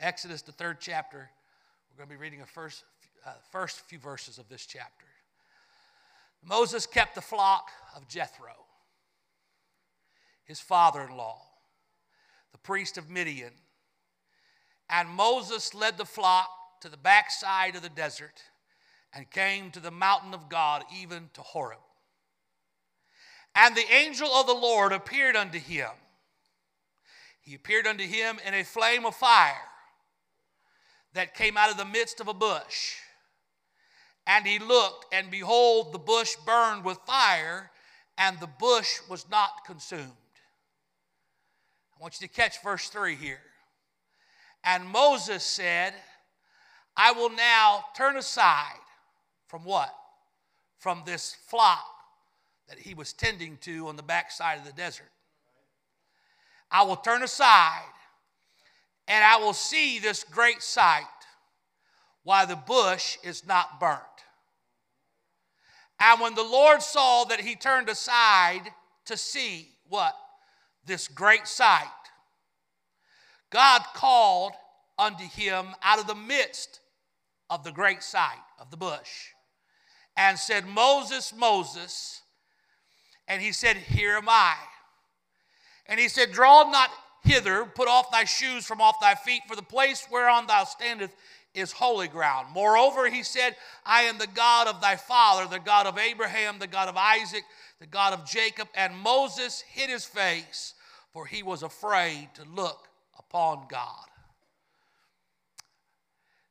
Exodus, the third chapter. We're going to be reading the first, uh, first few verses of this chapter. Moses kept the flock of Jethro, his father in law, the priest of Midian. And Moses led the flock to the backside of the desert and came to the mountain of God, even to Horeb. And the angel of the Lord appeared unto him. He appeared unto him in a flame of fire that came out of the midst of a bush. And he looked, and behold, the bush burned with fire, and the bush was not consumed. I want you to catch verse 3 here. And Moses said, I will now turn aside from what? From this flock that he was tending to on the backside of the desert. I will turn aside and I will see this great sight why the bush is not burnt. And when the Lord saw that he turned aside to see what? This great sight, God called unto him out of the midst of the great sight of the bush and said, Moses, Moses. And he said, Here am I. And he said, Draw not hither, put off thy shoes from off thy feet, for the place whereon thou standest is holy ground. Moreover, he said, I am the God of thy father, the God of Abraham, the God of Isaac, the God of Jacob. And Moses hid his face, for he was afraid to look upon God.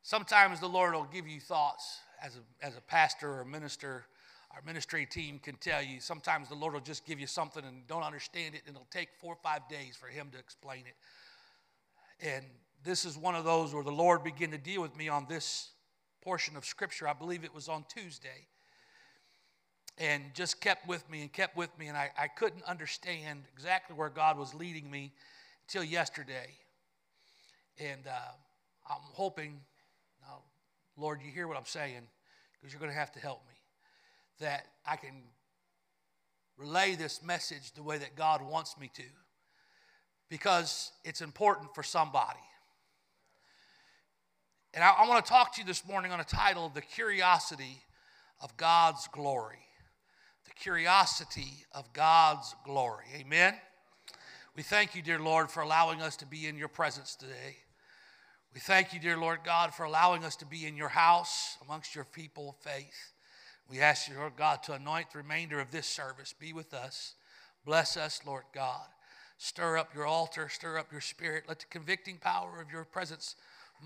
Sometimes the Lord will give you thoughts as a, as a pastor or minister our ministry team can tell you sometimes the Lord will just give you something and don't understand it, and it'll take four or five days for Him to explain it. And this is one of those where the Lord began to deal with me on this portion of Scripture. I believe it was on Tuesday. And just kept with me and kept with me, and I, I couldn't understand exactly where God was leading me until yesterday. And uh, I'm hoping, now, Lord, you hear what I'm saying, because you're going to have to help me that I can relay this message the way that God wants me to because it's important for somebody. And I, I want to talk to you this morning on a title The Curiosity of God's Glory. The Curiosity of God's Glory. Amen. We thank you, dear Lord, for allowing us to be in your presence today. We thank you, dear Lord God, for allowing us to be in your house amongst your people of faith. We ask you, Lord God, to anoint the remainder of this service. Be with us. Bless us, Lord God. Stir up your altar, stir up your spirit. Let the convicting power of your presence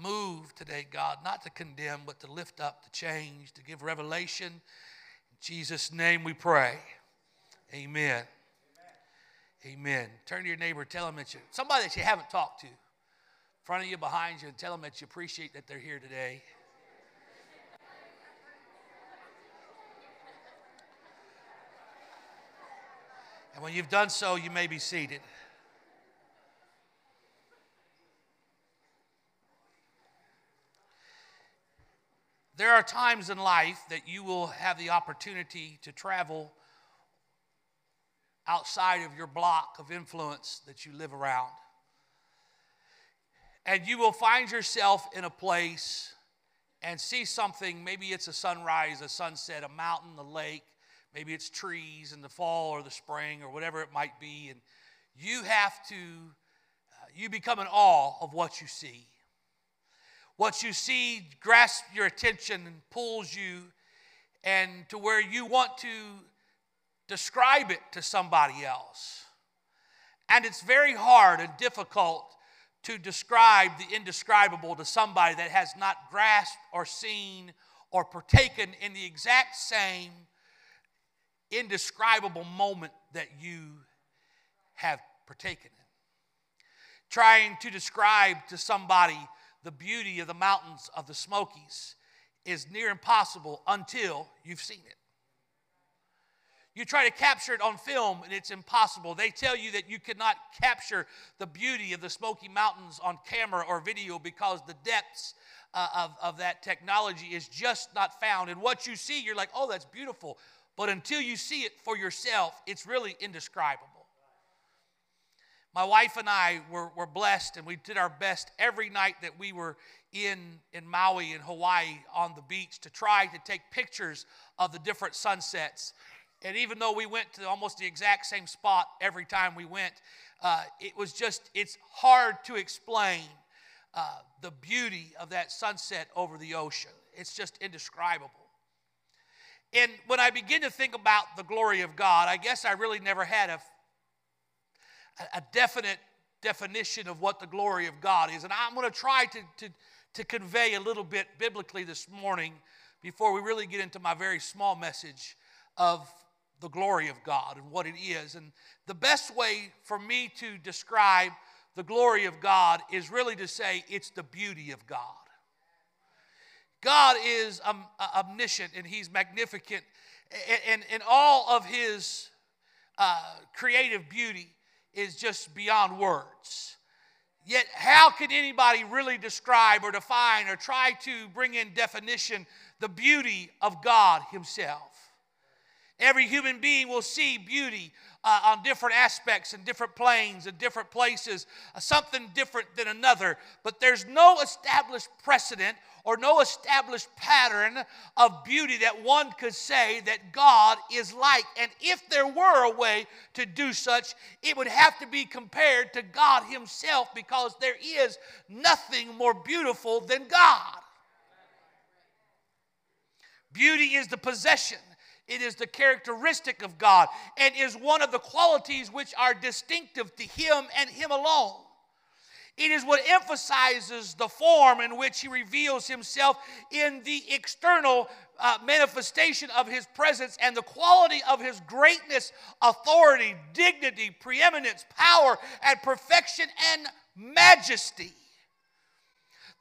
move today, God, not to condemn, but to lift up, to change, to give revelation. In Jesus' name we pray. Amen. Amen. Amen. Turn to your neighbor, tell them that you, somebody that you haven't talked to, in front of you, behind you, and tell them that you appreciate that they're here today. And when you've done so, you may be seated. There are times in life that you will have the opportunity to travel outside of your block of influence that you live around. And you will find yourself in a place and see something. Maybe it's a sunrise, a sunset, a mountain, a lake, Maybe it's trees in the fall or the spring or whatever it might be. And you have to, uh, you become in awe of what you see. What you see grasps your attention and pulls you, and to where you want to describe it to somebody else. And it's very hard and difficult to describe the indescribable to somebody that has not grasped or seen or partaken in the exact same indescribable moment that you have partaken in. Trying to describe to somebody the beauty of the mountains of the Smokies is near impossible until you've seen it. You try to capture it on film and it's impossible. They tell you that you cannot capture the beauty of the Smoky Mountains on camera or video because the depths uh, of, of that technology is just not found. And what you see, you're like, oh, that's beautiful. But until you see it for yourself, it's really indescribable. my wife and I were, were blessed, and we did our best every night that we were in, in Maui in Hawaii on the beach to try to take pictures of the different sunsets. And even though we went to almost the exact same spot every time we went, uh, it was just, it's hard to explain uh, the beauty of that sunset over the ocean. It's just indescribable. And when I begin to think about the glory of God, I guess I really never had a, a definite definition of what the glory of God is. And I'm going to try to, to, to convey a little bit biblically this morning before we really get into my very small message of the glory of God and what it is. And the best way for me to describe the glory of God is really to say it's the beauty of God. God is um, omniscient and He's magnificent, and, and, and all of His uh, creative beauty is just beyond words. Yet, how can anybody really describe or define or try to bring in definition the beauty of God Himself? Every human being will see beauty uh, on different aspects and different planes and different places, uh, something different than another. But there's no established precedent or no established pattern of beauty that one could say that God is like. And if there were a way to do such, it would have to be compared to God Himself because there is nothing more beautiful than God. Beauty is the possession it is the characteristic of God and is one of the qualities which are distinctive to Him and Him alone. It is what emphasizes the form in which He reveals Himself in the external uh, manifestation of His presence and the quality of His greatness, authority, dignity, preeminence, power, and perfection and majesty.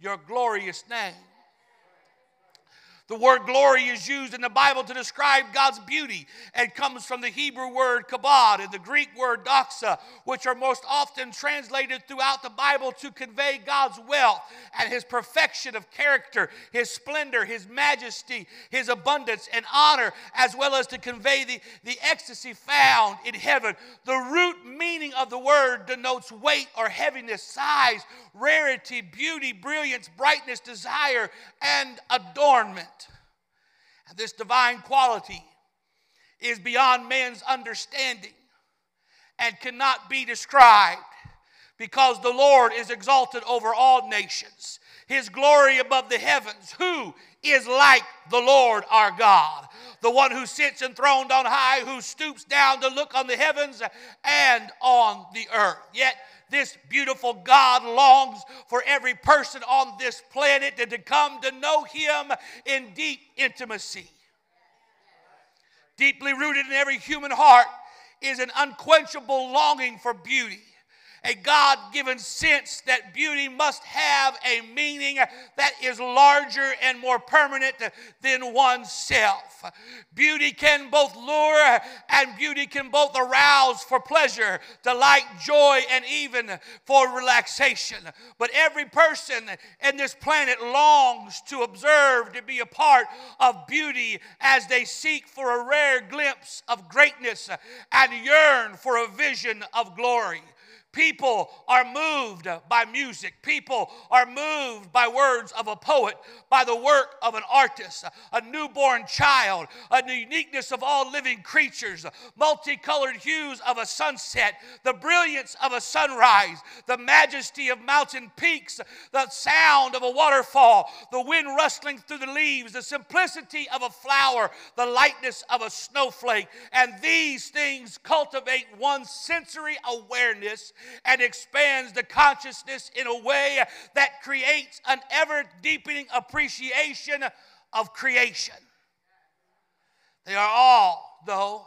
your glorious name. The word glory is used in the Bible to describe God's beauty and comes from the Hebrew word kabod and the Greek word doxa, which are most often translated throughout the Bible to convey God's wealth and his perfection of character, his splendor, his majesty, his abundance and honor, as well as to convey the, the ecstasy found in heaven. The root meaning of the word denotes weight or heaviness, size, rarity, beauty, brilliance, brightness, desire, and adornment. This divine quality is beyond man's understanding and cannot be described because the Lord is exalted over all nations. His glory above the heavens. Who is like the Lord our God? The one who sits enthroned on high, who stoops down to look on the heavens and on the earth. Yet this beautiful God longs for every person on this planet to, to come to know Him in deep intimacy. Deeply rooted in every human heart is an unquenchable longing for beauty a God given sense that beauty must have a meaning that is larger and more permanent than oneself. Beauty can both lure and beauty can both arouse for pleasure, delight, joy, and even for relaxation. But every person in this planet longs to observe, to be a part of beauty as they seek for a rare glimpse of greatness and yearn for a vision of glory. People are moved by music. People are moved by words of a poet, by the work of an artist, a newborn child, a uniqueness of all living creatures, multicolored hues of a sunset, the brilliance of a sunrise, the majesty of mountain peaks, the sound of a waterfall, the wind rustling through the leaves, the simplicity of a flower, the lightness of a snowflake. And these things cultivate one's sensory awareness and expands the consciousness in a way that creates an ever deepening appreciation of creation. They are all, though,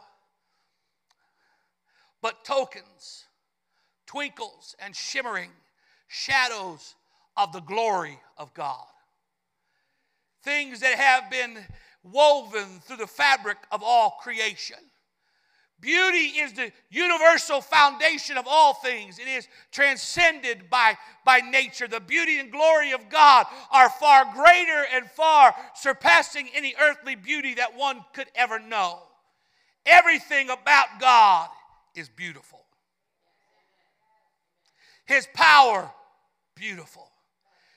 but tokens, twinkles and shimmering shadows of the glory of God. Things that have been woven through the fabric of all creation. Beauty is the universal foundation of all things. It is transcended by, by nature. The beauty and glory of God are far greater and far surpassing any earthly beauty that one could ever know. Everything about God is beautiful. His power, beautiful.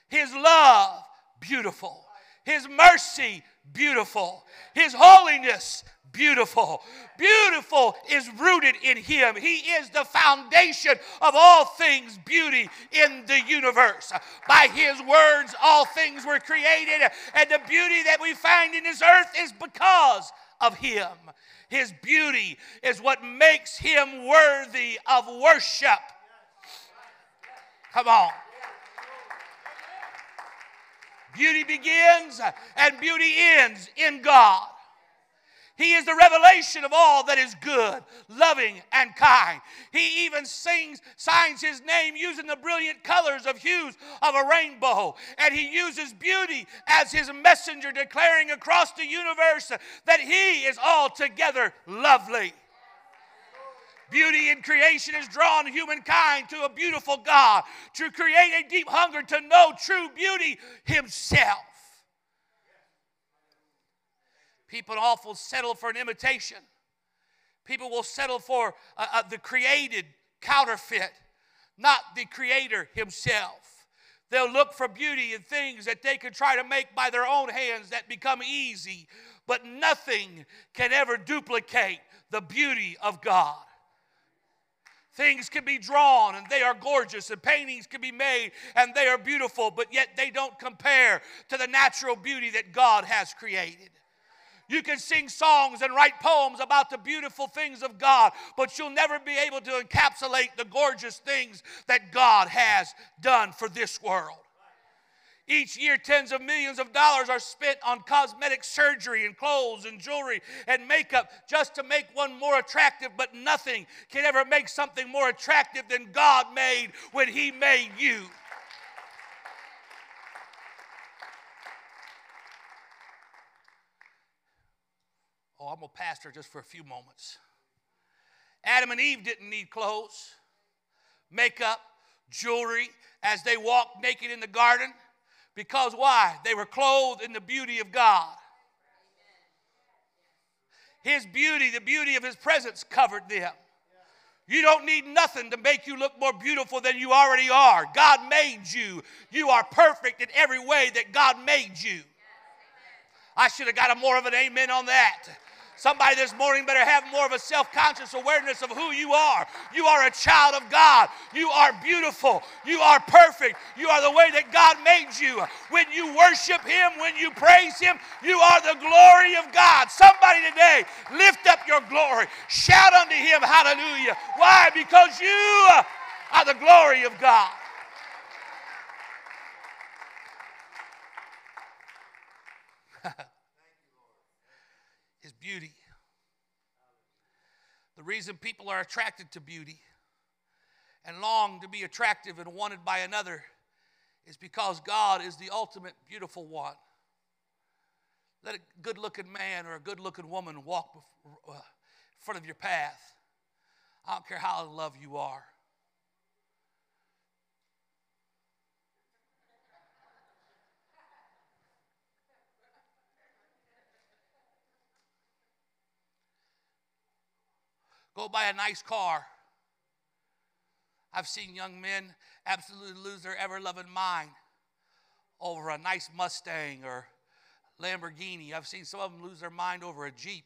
His love, beautiful. His mercy, beautiful. His holiness, beautiful. Beautiful is rooted in Him. He is the foundation of all things beauty in the universe. By His words, all things were created, and the beauty that we find in this earth is because of Him. His beauty is what makes Him worthy of worship. Come on. Beauty begins and beauty ends in God. He is the revelation of all that is good, loving, and kind. He even sings, signs his name using the brilliant colors of hues of a rainbow. And he uses beauty as his messenger, declaring across the universe that he is altogether lovely. Beauty in creation has drawn humankind to a beautiful God, to create a deep hunger to know true beauty himself. People often settle for an imitation. People will settle for uh, uh, the created counterfeit, not the creator himself. They'll look for beauty in things that they can try to make by their own hands that become easy, but nothing can ever duplicate the beauty of God. Things can be drawn and they are gorgeous, and paintings can be made and they are beautiful, but yet they don't compare to the natural beauty that God has created. You can sing songs and write poems about the beautiful things of God, but you'll never be able to encapsulate the gorgeous things that God has done for this world. Each year, tens of millions of dollars are spent on cosmetic surgery and clothes and jewelry and makeup just to make one more attractive, but nothing can ever make something more attractive than God made when He made you. Oh, I'm a pastor just for a few moments. Adam and Eve didn't need clothes, makeup, jewelry as they walked naked in the garden. Because why? They were clothed in the beauty of God. His beauty, the beauty of His presence covered them. You don't need nothing to make you look more beautiful than you already are. God made you. You are perfect in every way that God made you. I should have got a more of an amen on that. Somebody this morning better have more of a self conscious awareness of who you are. You are a child of God. You are beautiful. You are perfect. You are the way that God made you. When you worship Him, when you praise Him, you are the glory of God. Somebody today, lift up your glory. Shout unto Him, hallelujah. Why? Because you are the glory of God. Beauty. The reason people are attracted to beauty and long to be attractive and wanted by another is because God is the ultimate beautiful one. Let a good looking man or a good looking woman walk in uh, front of your path. I don't care how in love you are. Go buy a nice car. I've seen young men absolutely lose their ever loving mind over a nice Mustang or Lamborghini. I've seen some of them lose their mind over a Jeep.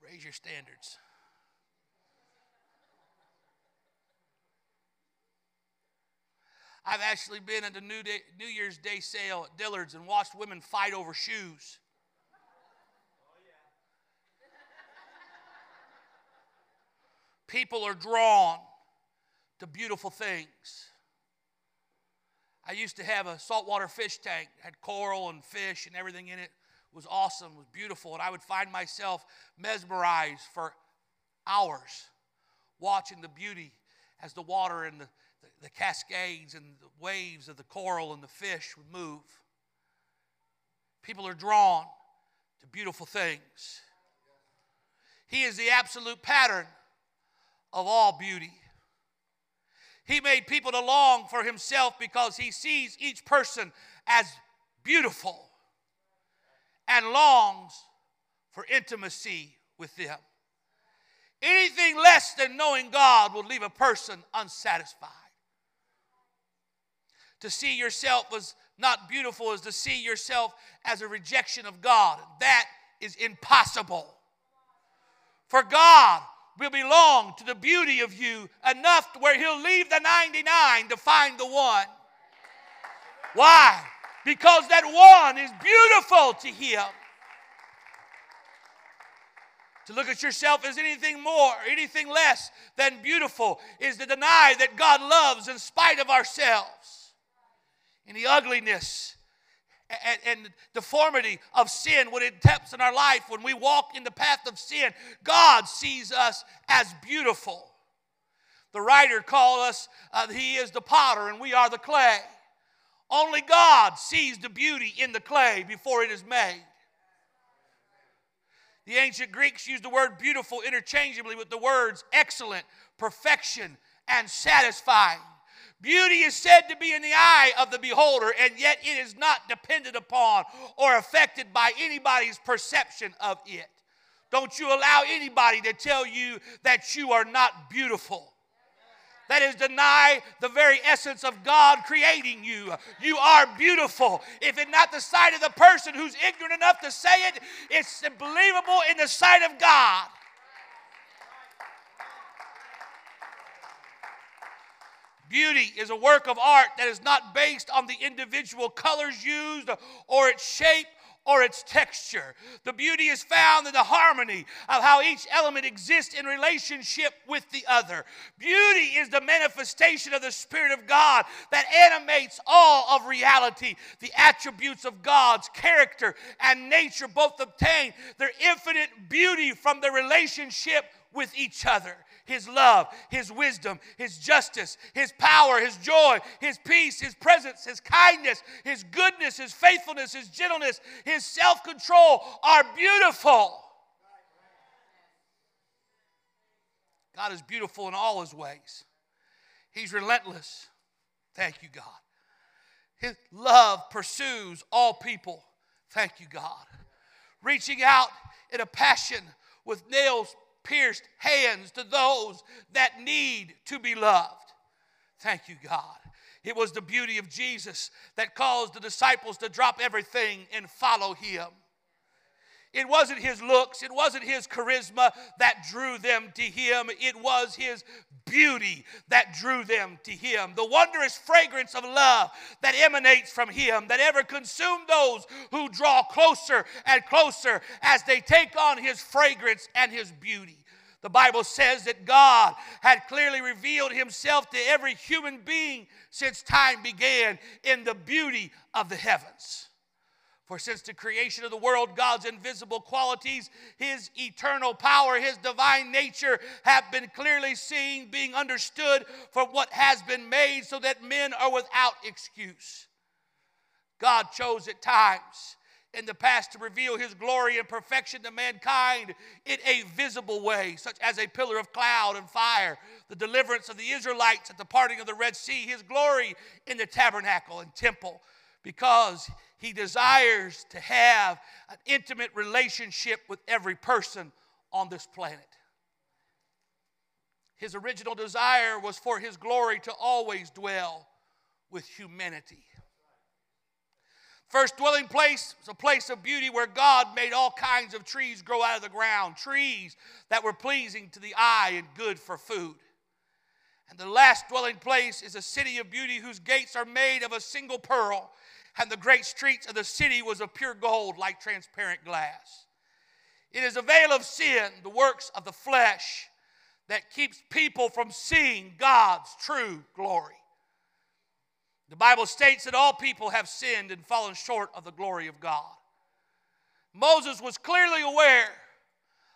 Raise your standards. I've actually been at the New, Day, New Year's Day sale at Dillard's and watched women fight over shoes. People are drawn to beautiful things. I used to have a saltwater fish tank, had coral and fish and everything in it. it was awesome, it was beautiful, and I would find myself mesmerized for hours watching the beauty as the water and the, the, the cascades and the waves of the coral and the fish would move. People are drawn to beautiful things. He is the absolute pattern of all beauty. He made people to long for himself because he sees each person as beautiful and longs for intimacy with them. Anything less than knowing God will leave a person unsatisfied. To see yourself as not beautiful is to see yourself as a rejection of God. That is impossible. For God will belong to the beauty of you enough to where He'll leave the 99 to find the one. Why? Because that one is beautiful to Him. To look at yourself as anything more, anything less than beautiful is to deny that God loves in spite of ourselves. Any ugliness and, and, deformity of sin, when it taps in our life, when we walk in the path of sin, God sees us as beautiful. The writer called us, uh, He is the potter and we are the clay. Only God sees the beauty in the clay before it is made. The ancient Greeks used the word beautiful interchangeably with the words excellent, perfection, and satisfying. Beauty is said to be in the eye of the beholder, and yet it is not dependent upon or affected by anybody's perception of it. Don't you allow anybody to tell you that you are not beautiful that is deny the very essence of God creating you. You are beautiful. If it's not the sight of the person who's ignorant enough to say it, it's believable in the sight of God. Beauty is a work of art that is not based on the individual colors used or its shape or its texture. The beauty is found in the harmony of how each element exists in relationship with the other. Beauty is the manifestation of the Spirit of God that animates all of reality. The attributes of God's character and nature both obtain their infinite beauty from the relationship with each other his love, His wisdom, His justice, His power, His joy, His peace, His presence, His kindness, His goodness, His faithfulness, His gentleness, His self control are beautiful. God is beautiful in all His ways, He's relentless. Thank you, God. His love pursues all people. Thank you, God. Reaching out in a passion with nails pierced hands to those that need to be loved. Thank you, God. It was the beauty of Jesus that caused the disciples to drop everything and follow him. It wasn't his looks, it wasn't his charisma that drew them to him, it was his beauty that drew them to him. The wondrous fragrance of love that emanates from him that ever consumed those who draw closer and closer as they take on his fragrance and his beauty. The Bible says that God had clearly revealed himself to every human being since time began in the beauty of the heavens. For since the creation of the world, God's invisible qualities, His eternal power, His divine nature have been clearly seen, being understood from what has been made, so that men are without excuse. God chose at times in the past to reveal his glory and perfection to mankind in a visible way, such as a pillar of cloud and fire, the deliverance of the Israelites at the parting of the Red Sea, his glory in the tabernacle and temple, because he desires to have an intimate relationship with every person on this planet. His original desire was for his glory to always dwell with humanity. First dwelling place was a place of beauty where God made all kinds of trees grow out of the ground, trees that were pleasing to the eye and good for food. And the last dwelling place is a city of beauty whose gates are made of a single pearl, and the great streets of the city was of pure gold like transparent glass. It is a veil of sin, the works of the flesh, that keeps people from seeing God's true glory. The Bible states that all people have sinned and fallen short of the glory of God. Moses was clearly aware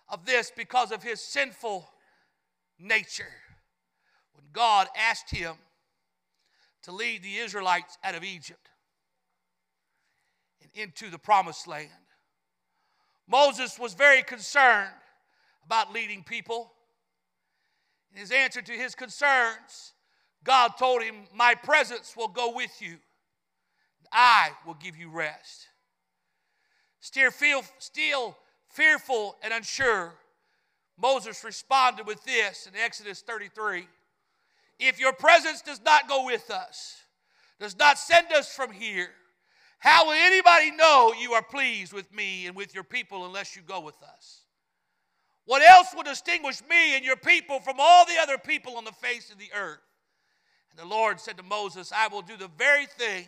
of this because of his sinful nature when God asked him to lead the Israelites out of Egypt into the promised land. Moses was very concerned about leading people. In his answer to his concerns, God told him, My presence will go with you. I will give you rest. Still, still fearful and unsure, Moses responded with this in Exodus 33 If your presence does not go with us, does not send us from here, how will anybody know you are pleased with me and with your people unless you go with us? What else will distinguish me and your people from all the other people on the face of the earth? And the Lord said to Moses, I will do the very thing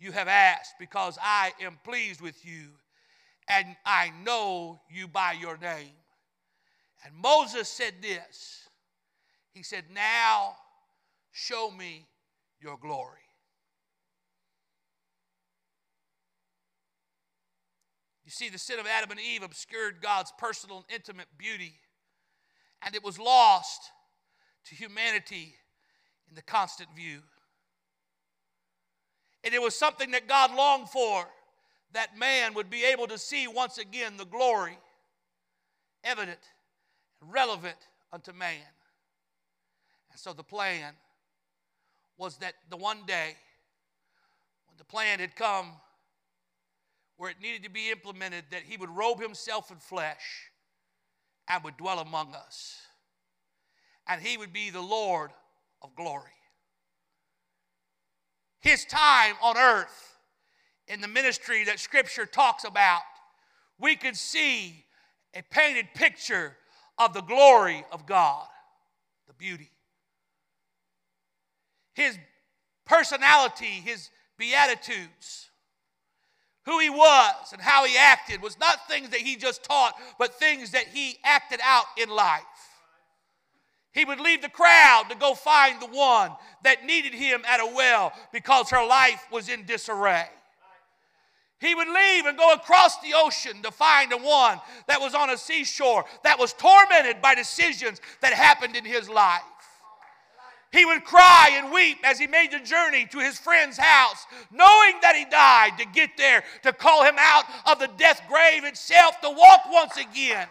you have asked because I am pleased with you and I know you by your name. And Moses said this He said, Now show me your glory. You see, the sin of Adam and Eve obscured God's personal and intimate beauty, and it was lost to humanity in the constant view. And it was something that God longed for that man would be able to see once again the glory evident and relevant unto man. And so the plan was that the one day when the plan had come where it needed to be implemented that he would robe himself in flesh and would dwell among us. And he would be the Lord of glory. His time on earth in the ministry that Scripture talks about, we could see a painted picture of the glory of God, the beauty. His personality, his beatitudes, who he was and how he acted was not things that he just taught, but things that he acted out in life. He would leave the crowd to go find the one that needed him at a well because her life was in disarray. He would leave and go across the ocean to find the one that was on a seashore that was tormented by decisions that happened in his life. He would cry and weep as he made the journey to his friend's house, knowing that he died to get there, to call him out of the death grave itself, to walk once again.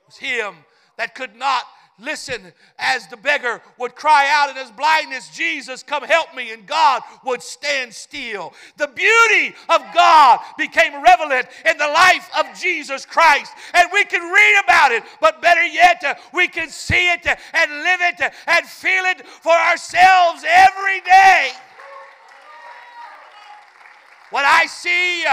It was him that could not listen as the beggar would cry out in his blindness, Jesus, come help me, and God would stand still. The beauty of God became relevant in the life of Jesus Christ, and we can read about it, but better yet, we can see it and live it and feel it for ourselves every day. What I see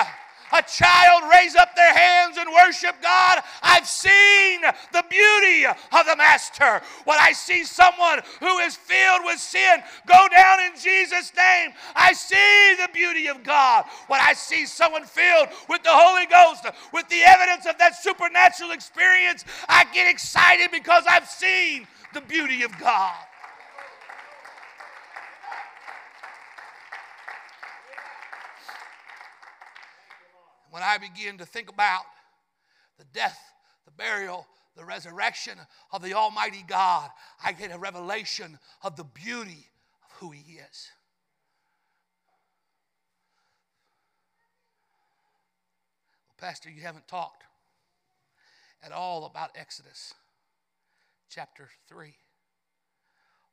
a child raise up their hands and worship God, I've seen the beauty of the Master. When I see someone who is filled with sin go down in Jesus' name, I see the beauty of God. When I see someone filled with the Holy Ghost, with the evidence of that supernatural experience, I get excited because I've seen the beauty of God. When I begin to think about the death, the burial, the resurrection of the Almighty God, I get a revelation of the beauty of who He is. Well, Pastor, you haven't talked at all about Exodus chapter 3.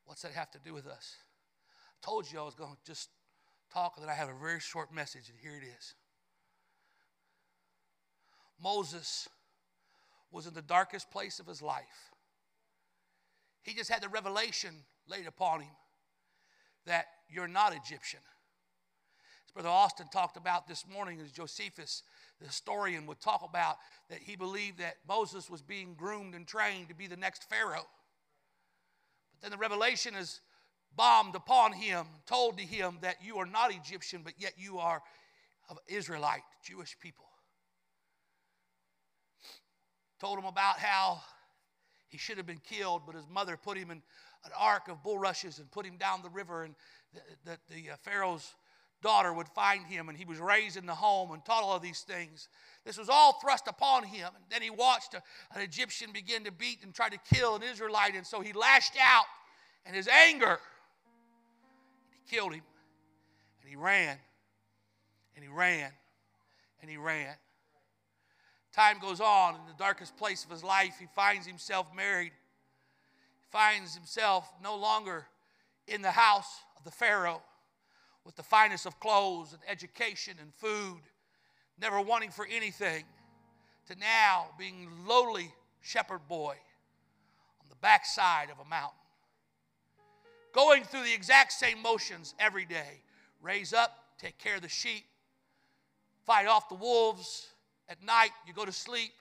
What's that have to do with us? I told you I was going to just talk, and then I have a very short message, and here it is. Moses was in the darkest place of his life. He just had the revelation laid upon him that you're not Egyptian. As Brother Austin talked about this morning, as Josephus, the historian, would talk about that he believed that Moses was being groomed and trained to be the next Pharaoh. But then the revelation is bombed upon him, told to him that you are not Egyptian, but yet you are of Israelite, Jewish people told him about how he should have been killed, but his mother put him in an ark of bulrushes and put him down the river. And the, the, the uh, Pharaoh's daughter would find him, and he was raised in the home and taught all of these things. This was all thrust upon him. And then he watched a, an Egyptian begin to beat and try to kill an Israelite, and so he lashed out in his anger. He killed him, and he ran, and he ran, and he ran. Time goes on, in the darkest place of his life, he finds himself married. He finds himself no longer in the house of the Pharaoh with the finest of clothes and education and food, never wanting for anything, to now being lowly shepherd boy on the backside of a mountain. Going through the exact same motions every day raise up, take care of the sheep, fight off the wolves. At night, you go to sleep.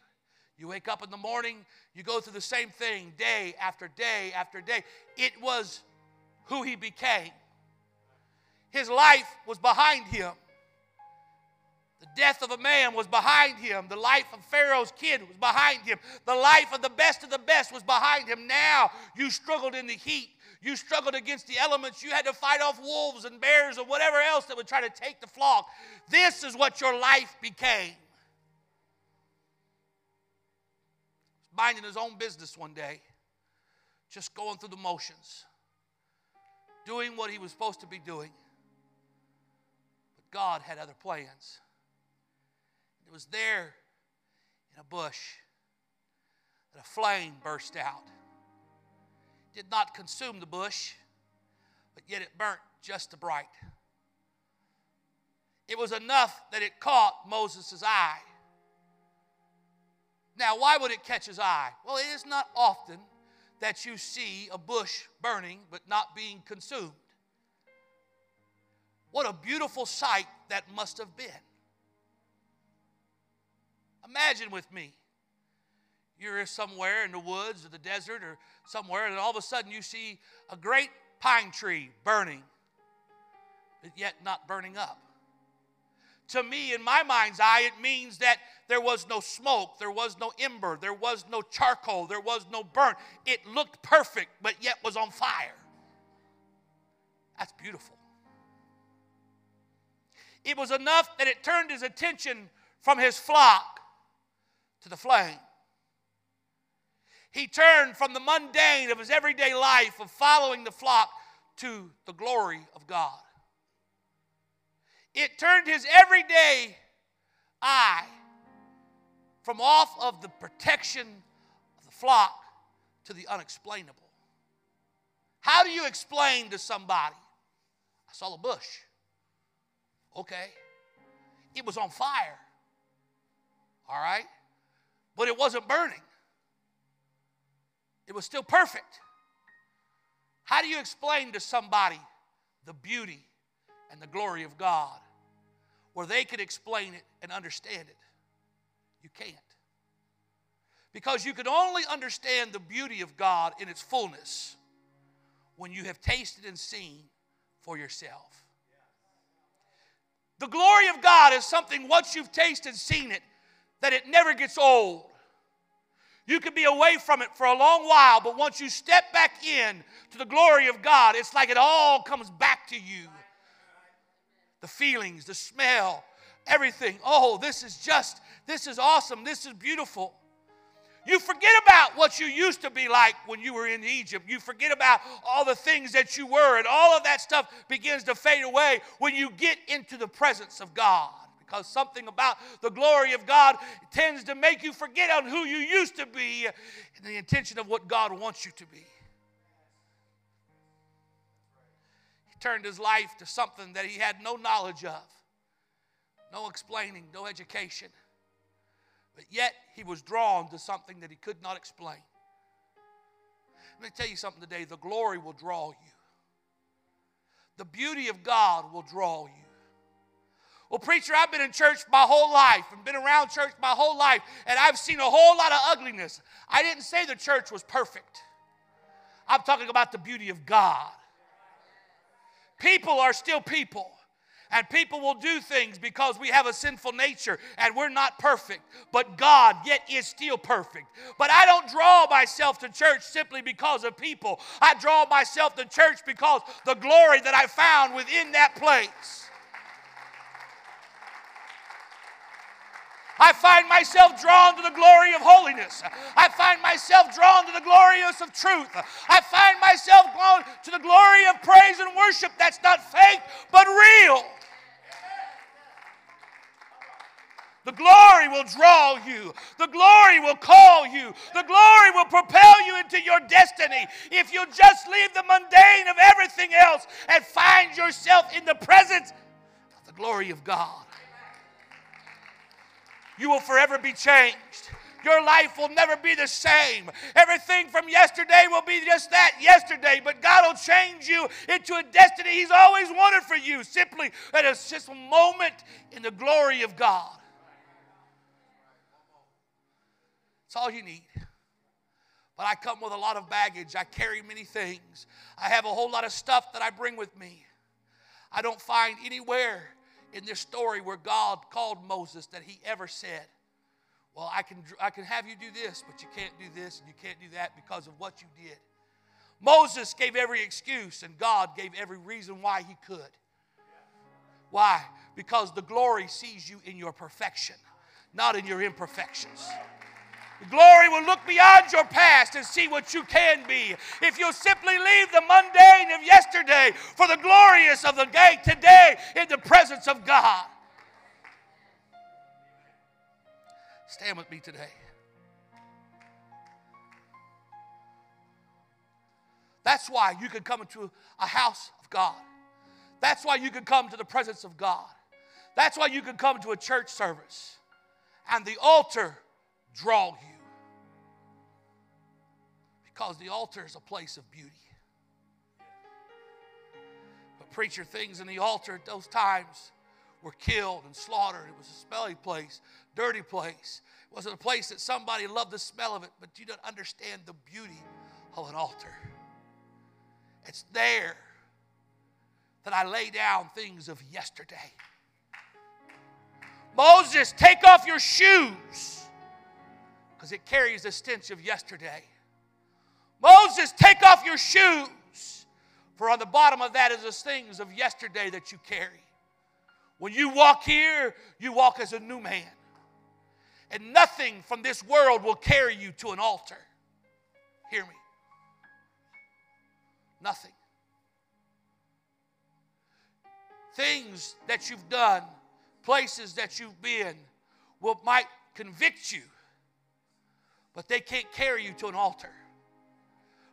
You wake up in the morning, you go through the same thing day after day after day. It was who he became. His life was behind him. The death of a man was behind him. The life of Pharaoh's kid was behind him. The life of the best of the best was behind him. Now you struggled in the heat. You struggled against the elements. You had to fight off wolves and bears or whatever else that would try to take the flock. This is what your life became. Minding his own business one day, just going through the motions, doing what he was supposed to be doing. But God had other plans. It was there in a bush that a flame burst out did not consume the bush, but yet it burnt just as bright. It was enough that it caught Moses' eye. Now, why would it catch his eye? Well, it is not often that you see a bush burning but not being consumed. What a beautiful sight that must have been. Imagine with me you're somewhere in the woods or the desert or somewhere, and all of a sudden you see a great pine tree burning, but yet not burning up. To me, in my mind's eye, it means that there was no smoke, there was no ember, there was no charcoal, there was no burnt. It looked perfect, but yet was on fire. That's beautiful. It was enough that it turned his attention from his flock to the flame. He turned from the mundane of his everyday life of following the flock to the glory of God. It turned his everyday eye from off of the protection of the flock to the unexplainable. How do you explain to somebody, I saw a bush? Okay. It was on fire. All right? But it wasn't burning. It was still perfect. How do you explain to somebody the beauty and the glory of God where they could explain it and understand it? You can't. Because you can only understand the beauty of God in its fullness when you have tasted and seen for yourself. The glory of God is something once you've tasted and seen it that it never gets old. You could be away from it for a long while, but once you step back in to the glory of God, it's like it all comes back to you. The feelings, the smell, everything. Oh, this is just, this is awesome, this is beautiful. You forget about what you used to be like when you were in Egypt. You forget about all the things that you were, and all of that stuff begins to fade away when you get into the presence of God because something about the glory of God tends to make you forget on who you used to be and the intention of what God wants you to be. Turned his life to something that he had no knowledge of, no explaining, no education. But yet he was drawn to something that he could not explain. Let me tell you something today the glory will draw you, the beauty of God will draw you. Well, preacher, I've been in church my whole life and been around church my whole life, and I've seen a whole lot of ugliness. I didn't say the church was perfect. I'm talking about the beauty of God. People are still people. And people will do things because we have a sinful nature and we're not perfect. But God yet is still perfect. But I don't draw myself to church simply because of people. I draw myself to church because the glory that I found within that place. I find myself drawn to the glory of holiness. I find myself drawn to the glorious of truth. I find myself drawn to the glory of praise and worship that's not fake but real. The glory will draw you. The glory will call you. The glory will propel you into your destiny if you just leave the mundane of everything else and find yourself in the presence of the glory of God. You will forever be changed. Your life will never be the same. Everything from yesterday will be just that yesterday, but God will change you into a destiny He's always wanted for you. Simply that it's just a moment in the glory of God. It's all you need. But I come with a lot of baggage. I carry many things. I have a whole lot of stuff that I bring with me. I don't find anywhere in this story where God called Moses that he ever said, Well, I can, I can have you do this, but you can't do this and you can't do that because of what you did. Moses gave every excuse, and God gave every reason why he could. Why? Because the glory sees you in your perfection, not in your imperfections. Glory will look beyond your past and see what you can be. If you'll simply leave the mundane of yesterday for the glorious of the day today in the presence of God. Stand with me today. That's why you can come into a house of God. That's why you can come to the presence of God. That's why you can come to a church service and the altar draw you. Because the altar is a place of beauty. But, preacher, things in the altar at those times were killed and slaughtered. It was a smelly place, dirty place. It wasn't a place that somebody loved the smell of it, but you don't understand the beauty of an altar. It's there that I lay down things of yesterday. Moses, take off your shoes because it carries the stench of yesterday. Moses, take off your shoes, for on the bottom of that is the things of yesterday that you carry. When you walk here, you walk as a new man. And nothing from this world will carry you to an altar. Hear me. Nothing. Things that you've done, places that you've been, will might convict you, but they can't carry you to an altar.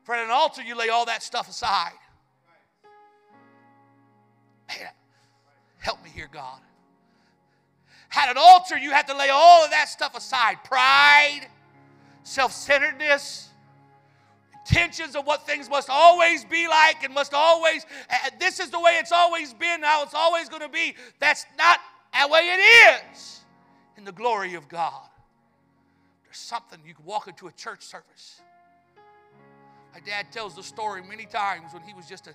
For at an altar, you lay all that stuff aside. Man, help me here, God. At an altar, you have to lay all of that stuff aside pride, self centeredness, intentions of what things must always be like and must always, this is the way it's always been, how it's always going to be. That's not the way it is in the glory of God. There's something you can walk into a church service my dad tells the story many times when he was just a,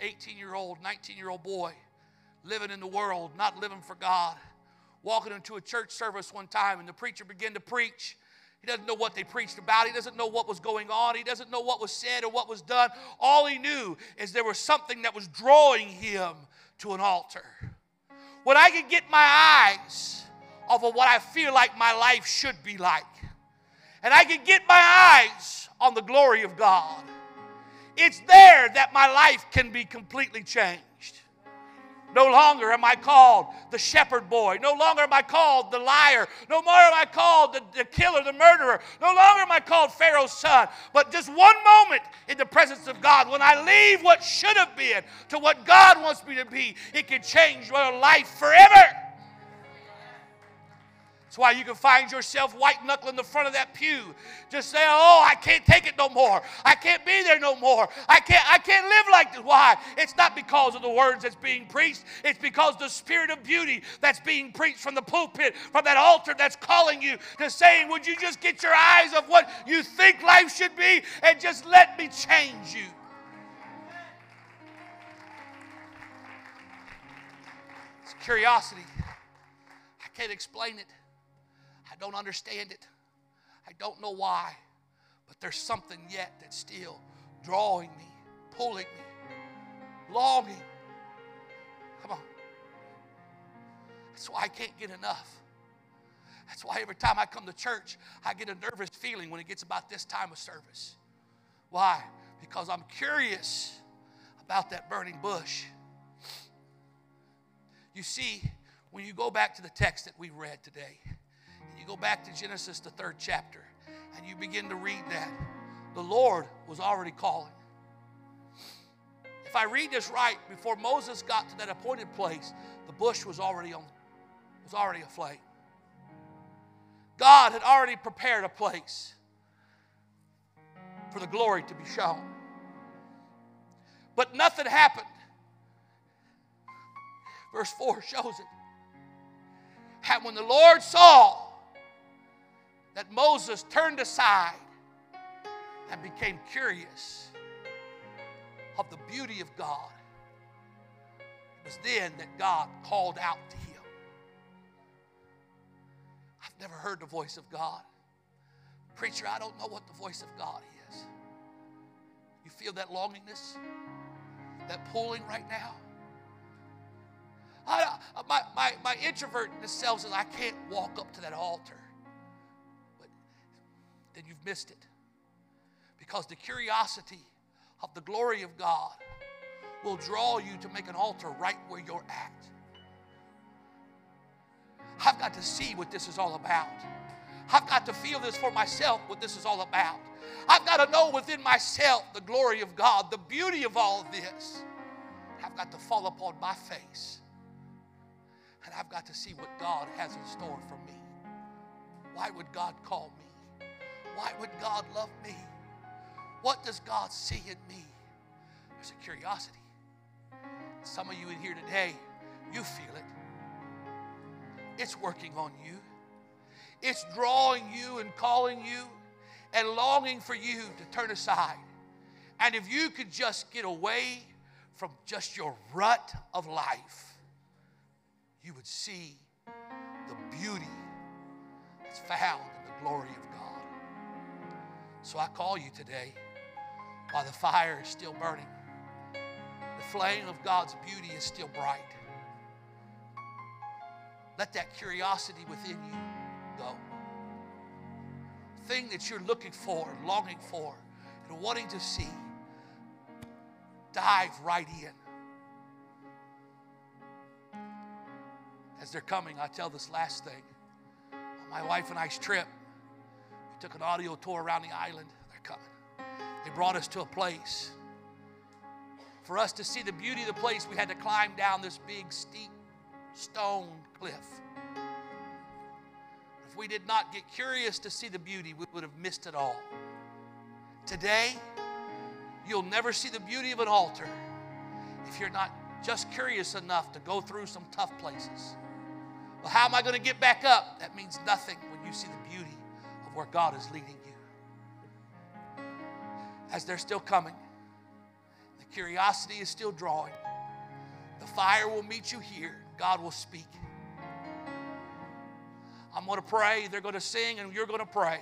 18 year old, 19 year old boy living in the world, not living for God, walking into a church service one time, and the preacher began to preach. He doesn't know what they preached about. He doesn't know what was going on. He doesn't know what was said or what was done. All he knew is there was something that was drawing him to an altar. When I could get my eyes off of what I feel like my life should be like, and I can get my eyes on the glory of God. It's there that my life can be completely changed. No longer am I called the shepherd boy. No longer am I called the liar. No longer am I called the, the killer, the murderer. No longer am I called Pharaoh's son. But just one moment in the presence of God, when I leave what should have been to what God wants me to be, it can change my life forever. That's why you can find yourself white knuckling the front of that pew, just saying, "Oh, I can't take it no more. I can't be there no more. I can't. I can't live like this." Why? It's not because of the words that's being preached. It's because the spirit of beauty that's being preached from the pulpit, from that altar that's calling you to saying, "Would you just get your eyes of what you think life should be and just let me change you?" It's curiosity. I can't explain it. I don't understand it. I don't know why. But there's something yet that's still drawing me, pulling me, longing. Come on. That's why I can't get enough. That's why every time I come to church, I get a nervous feeling when it gets about this time of service. Why? Because I'm curious about that burning bush. You see, when you go back to the text that we read today, go back to Genesis, the third chapter, and you begin to read that, the Lord was already calling. If I read this right, before Moses got to that appointed place, the bush was already on, was already aflame. God had already prepared a place for the glory to be shown. But nothing happened. Verse 4 shows it. And when the Lord saw that Moses turned aside and became curious of the beauty of God, it was then that God called out to him. I've never heard the voice of God. Preacher, I don't know what the voice of God is. You feel that longingness, that pulling right now? I, my, my, my introvertness self says I can't walk up to that altar. Then you've missed it. Because the curiosity of the glory of God will draw you to make an altar right where you're at. I've got to see what this is all about. I've got to feel this for myself, what this is all about. I've got to know within myself the glory of God, the beauty of all of this. I've got to fall upon my face. And I've got to see what God has in store for me. Why would God call me? Why would God love me? What does God see in me? There's a curiosity. Some of you in here today, you feel it. It's working on you. It's drawing you and calling you and longing for you to turn aside. And if you could just get away from just your rut of life, you would see the beauty that's found in the glory of God. So I call you today while the fire is still burning, the flame of God's beauty is still bright. Let that curiosity within you go. Thing that you're looking for, longing for, and wanting to see, dive right in. As they're coming, I tell this last thing. On my wife and I's trip, we took an audio tour around the island. They're coming. They brought us to a place. For us to see the beauty of the place, we had to climb down this big, steep stone cliff. If we did not get curious to see the beauty, we would have missed it all. Today, you'll never see the beauty of an altar if you're not just curious enough to go through some tough places. Well, how am I going to get back up? That means nothing when you see the beauty where God is leading you. As they're still coming, the curiosity is still drawing. The fire will meet you here. God will speak. I'm going to pray, they're going to sing, and you're going to pray.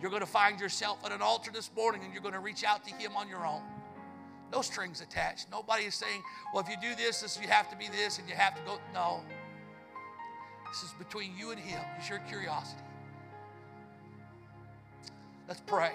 You're going to find yourself at an altar this morning and you're going to reach out to Him on your own. No strings attached. Nobody is saying, well, if you do this, this you have to be this and you have to go. No. This is between you and Him. It's your curiosity. Let's pray.